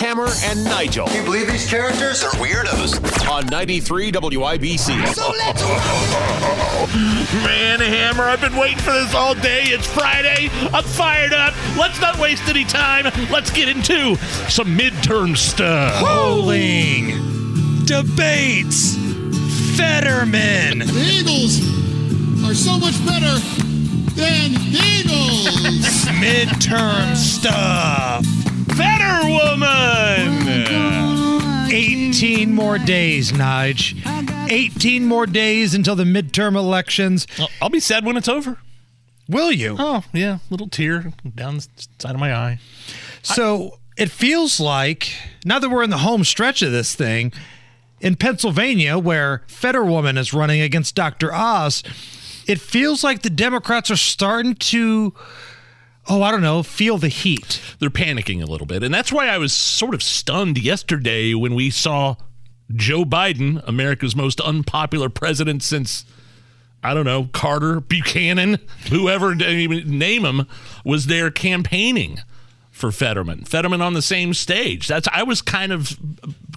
Hammer and Nigel. Can you believe these characters are weirdos? On 93 WIBC. So let's Man, Hammer, I've been waiting for this all day. It's Friday. I'm fired up. Let's not waste any time. Let's get into some midterm stuff. Polling, debates, Fetterman. The Eagles are so much better than the Eagles. midterm stuff. Better woman. 18 more days, Nige. 18 more days until the midterm elections. I'll be sad when it's over. Will you? Oh, yeah. Little tear down the side of my eye. So it feels like, now that we're in the home stretch of this thing, in Pennsylvania, where Fetterwoman is running against Dr. Oz, it feels like the Democrats are starting to oh, I don't know, feel the heat. They're panicking a little bit. And that's why I was sort of stunned yesterday when we saw Joe Biden, America's most unpopular president since, I don't know, Carter, Buchanan, whoever, name him, was there campaigning for Fetterman. Fetterman on the same stage. That's I was kind of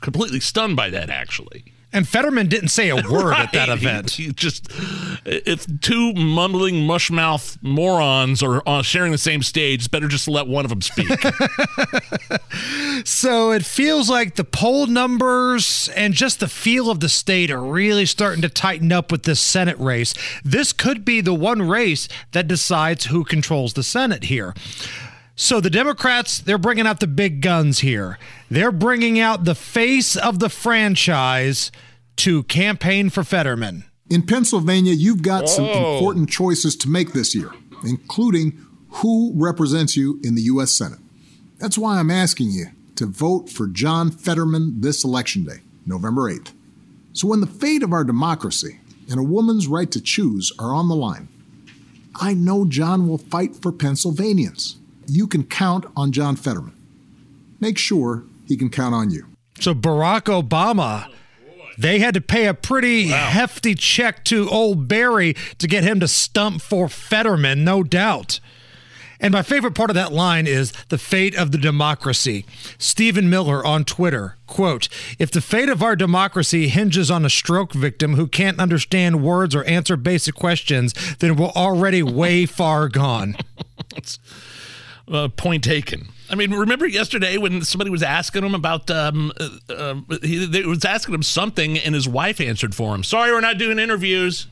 completely stunned by that actually. And Fetterman didn't say a word right. at that event. He, he just if two mumbling mushmouth morons are uh, sharing the same stage, it's better just let one of them speak. so it feels like the poll numbers and just the feel of the state are really starting to tighten up with this Senate race. This could be the one race that decides who controls the Senate here. So the Democrats, they're bringing out the big guns here. They're bringing out the face of the franchise to campaign for Fetterman. In Pennsylvania, you've got Whoa. some important choices to make this year, including who represents you in the U.S. Senate. That's why I'm asking you to vote for John Fetterman this election day, November 8th. So when the fate of our democracy and a woman's right to choose are on the line, I know John will fight for Pennsylvanians you can count on John Fetterman. Make sure he can count on you. So Barack Obama, they had to pay a pretty wow. hefty check to old Barry to get him to stump for Fetterman, no doubt. And my favorite part of that line is the fate of the democracy. Stephen Miller on Twitter, quote, if the fate of our democracy hinges on a stroke victim who can't understand words or answer basic questions, then we're already way far gone. Uh, point taken. I mean, remember yesterday when somebody was asking him about, um, uh, uh, he, they was asking him something, and his wife answered for him. Sorry, we're not doing interviews.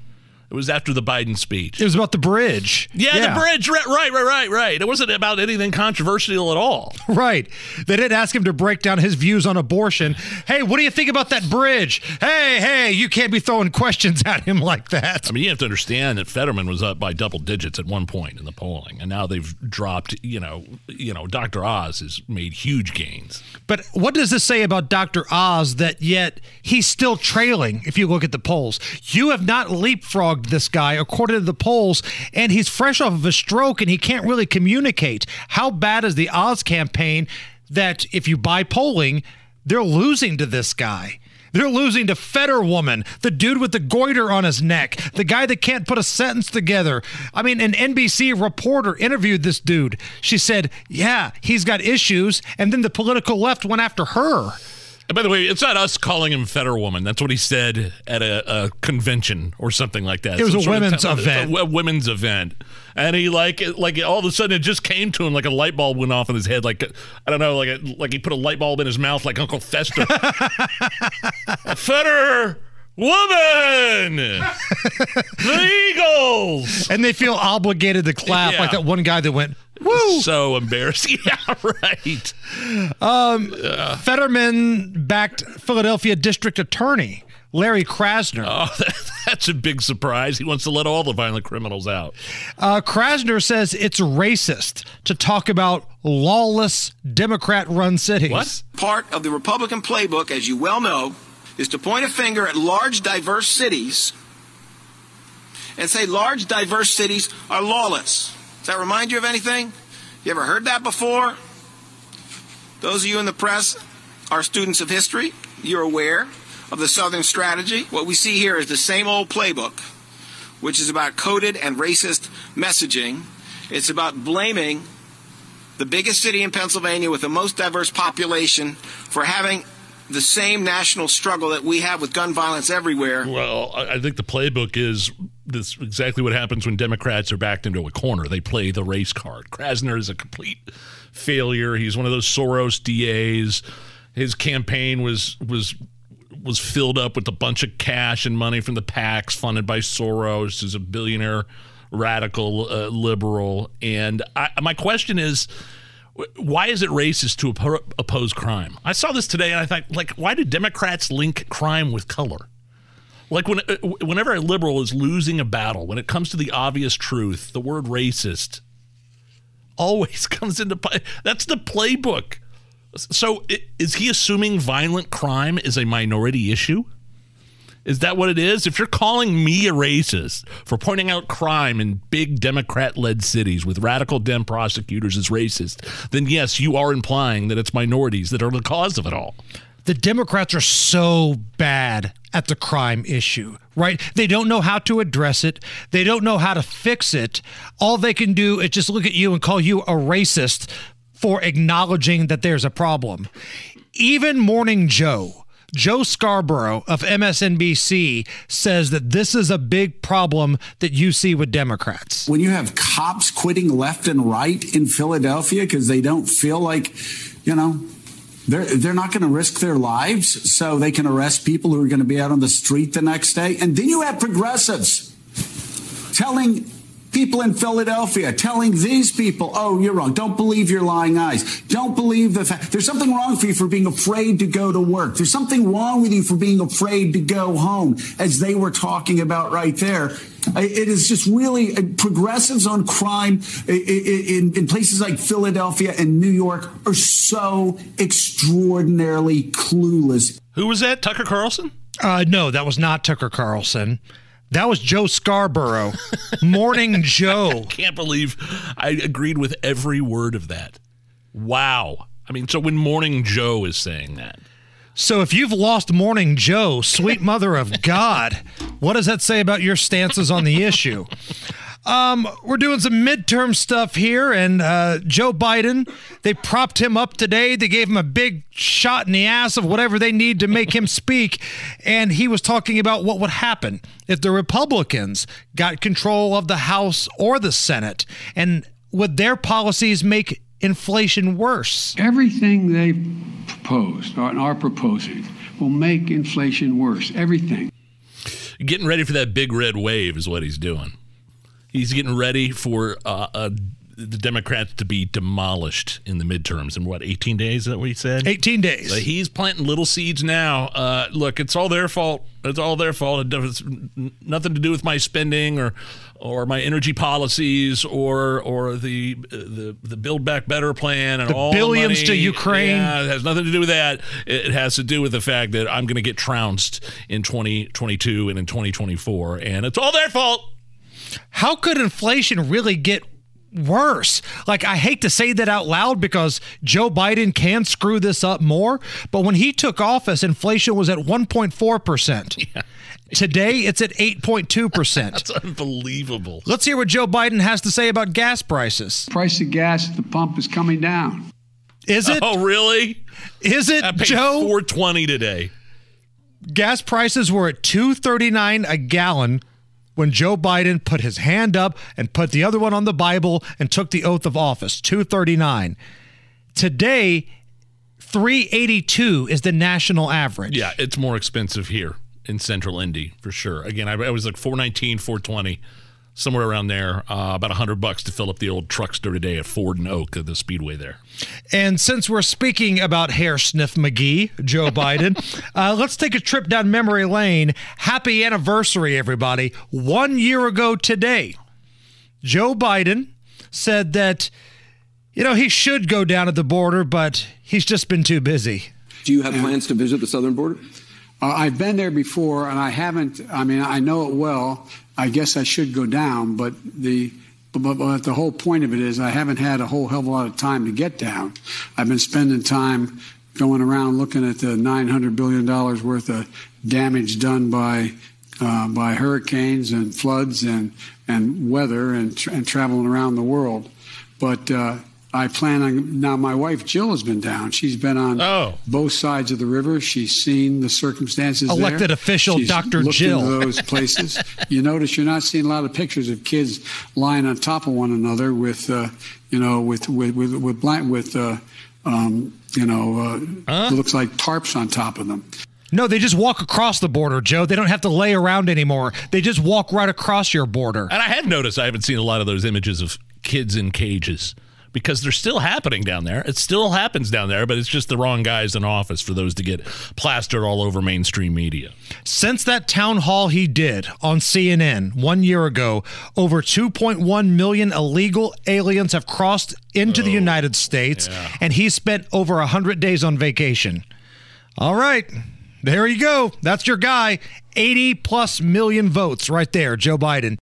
It was after the Biden speech. It was about the bridge. Yeah, yeah, the bridge. Right, right, right, right. It wasn't about anything controversial at all. Right. They didn't ask him to break down his views on abortion. Hey, what do you think about that bridge? Hey, hey, you can't be throwing questions at him like that. I mean, you have to understand that Fetterman was up by double digits at one point in the polling, and now they've dropped. You know, you know, Dr. Oz has made huge gains. But what does this say about Dr. Oz that yet he's still trailing? If you look at the polls, you have not leapfrogged this guy, according to the polls, and he's fresh off of a stroke and he can't really communicate. How bad is the Oz campaign that if you buy polling, they're losing to this guy? They're losing to Fetterwoman, the dude with the goiter on his neck, the guy that can't put a sentence together. I mean, an NBC reporter interviewed this dude. She said, Yeah, he's got issues. And then the political left went after her. And by the way, it's not us calling him Fetterwoman. That's what he said at a, a convention or something like that. It was Some a women's event. A, a, women's event, and he like like all of a sudden it just came to him like a light bulb went off in his head. Like I don't know, like a, like he put a light bulb in his mouth like Uncle Fester. Fetter woman the eagles and they feel obligated to clap yeah. like that one guy that went Woo! So embarrassing. Yeah, right. Um, uh, Fetterman backed Philadelphia District Attorney Larry Krasner. Oh, that's a big surprise. He wants to let all the violent criminals out. Uh, Krasner says it's racist to talk about lawless Democrat run cities. What? Part of the Republican playbook, as you well know, is to point a finger at large, diverse cities and say large, diverse cities are lawless. That remind you of anything? You ever heard that before? Those of you in the press are students of history. You're aware of the Southern strategy. What we see here is the same old playbook, which is about coded and racist messaging. It's about blaming the biggest city in Pennsylvania with the most diverse population for having the same national struggle that we have with gun violence everywhere. Well, I think the playbook is this exactly what happens when Democrats are backed into a corner. They play the race card. Krasner is a complete failure. He's one of those Soros DAs. His campaign was was was filled up with a bunch of cash and money from the PACs funded by Soros. He's a billionaire radical uh, liberal. And I, my question is why is it racist to oppose crime? I saw this today and I thought, like, why do Democrats link crime with color? Like when, uh, whenever a liberal is losing a battle, when it comes to the obvious truth, the word racist always comes into play. That's the playbook. So is he assuming violent crime is a minority issue? Is that what it is? If you're calling me a racist for pointing out crime in big Democrat led cities with radical Dem prosecutors as racist, then yes, you are implying that it's minorities that are the cause of it all. The Democrats are so bad at the crime issue, right? They don't know how to address it. They don't know how to fix it. All they can do is just look at you and call you a racist for acknowledging that there's a problem. Even Morning Joe, Joe Scarborough of MSNBC says that this is a big problem that you see with Democrats. when you have cops quitting left and right in Philadelphia because they don't feel like, you know, they're they're not going to risk their lives so they can arrest people who are going to be out on the street the next day. And then you have progressives telling people in Philadelphia, telling these people, oh, you're wrong. Don't believe your lying eyes. Don't believe the fact. There's something wrong for you for being afraid to go to work. There's something wrong with you for being afraid to go home, as they were talking about right there. I- It is just really uh, progressives on crime i- i- in, in places like Philadelphia and New York are so extraordinarily clueless. Who was that? Tucker Carlson? Uh, no, that was not Tucker Carlson. That was Joe Scarborough. Morning Joe. Can't believe I agreed with every word of that. Wow. I mean, so when Morning Joe is saying that, So if you've lost Morning Joe, sweet mother of God, what does that say about your stances on the issue? Um, we're doing some midterm stuff here, and uh, Joe Biden, they propped him up today. They gave him a big shot in the ass of whatever they need to make him speak. And he was talking about what would happen if the Republicans got control of the House or the Senate, and would their policies make inflation worse? Everything they've proposed or are proposing will make inflation worse. Everything. getting ready for that big red wave is what he's doing. He's getting ready for uh, uh, the Democrats to be demolished in the midterms in what 18 days? Is that what he said? 18 days. So he's planting little seeds now. Uh, look, it's all their fault. It's all their fault. It does nothing to do with my spending or or my energy policies or or the the the Build Back Better plan and all The all billions the to. Ukraine. Yeah, it has nothing to do with that. It it has to do with the fact that I'm going to get trounced in 2022 and in 2024, and it's all their fault. how could inflation really get worse? Like, I hate to say that out loud because Joe Biden can screw this up more, but when he took office, inflation was at 1.4%. Today, it's at 8.2%. That's unbelievable. Let's hear what Joe Biden has to say about gas prices. Price of gas at the pump is coming down. Is it? Oh, really? Is it, I paid Joe? 420 today. gas prices were at 239 a gallon when Joe Biden put his hand up and put the other one on the Bible and took the oath of office. 239. Today, 382 is the national average. Yeah, it's more expensive here in Central Indy for sure. Again, I, I was like 419, 420, somewhere around there. Uh, about 100 bucks to fill up the old truckster today at Ford and Oak at the Speedway there. And since we're speaking about hair sniff McGee, Joe Biden, uh, let's take a trip down memory lane. Happy anniversary, everybody. One year ago today, Joe Biden said that, you know, he should go down at the border, but he's just been too busy. Do you have plans to visit the southern border? Uh, I've been there before, and I haven't. I mean, I know it well. I guess I should go down, but the But, but, the whole point of it is, I haven't had a whole hell of a lot of time to get down. I've been spending time going around looking at the 900 billion dollars worth of damage done by uh, by hurricanes and floods and and weather and, tra- and traveling around the world. But uh, I plan on now. My wife Jill has been down. She's been on Oh. both sides of the river. She's seen the circumstances. there. Elected official She's Dr. Jill. into those places. you notice you're not seeing a lot of pictures of kids lying on top of one another with, uh, you know, with with with with, blank, with uh, um, you know, uh, it looks like tarps on top of them. No, they just walk across the border, Joe. They don't have to lay around anymore. They just walk right across your border. And I have noticed I haven't seen a lot of those images of kids in cages because they're still happening down there. It still happens down there, but it's just the wrong guys in office for those to get plastered all over mainstream media. Since that town hall he did on CNN one year ago, over 2.1 million illegal aliens have crossed into the oh, United States, and he spent over 100 days on vacation. All right. There you go. That's your guy. 80 plus million votes right there, Joe Biden.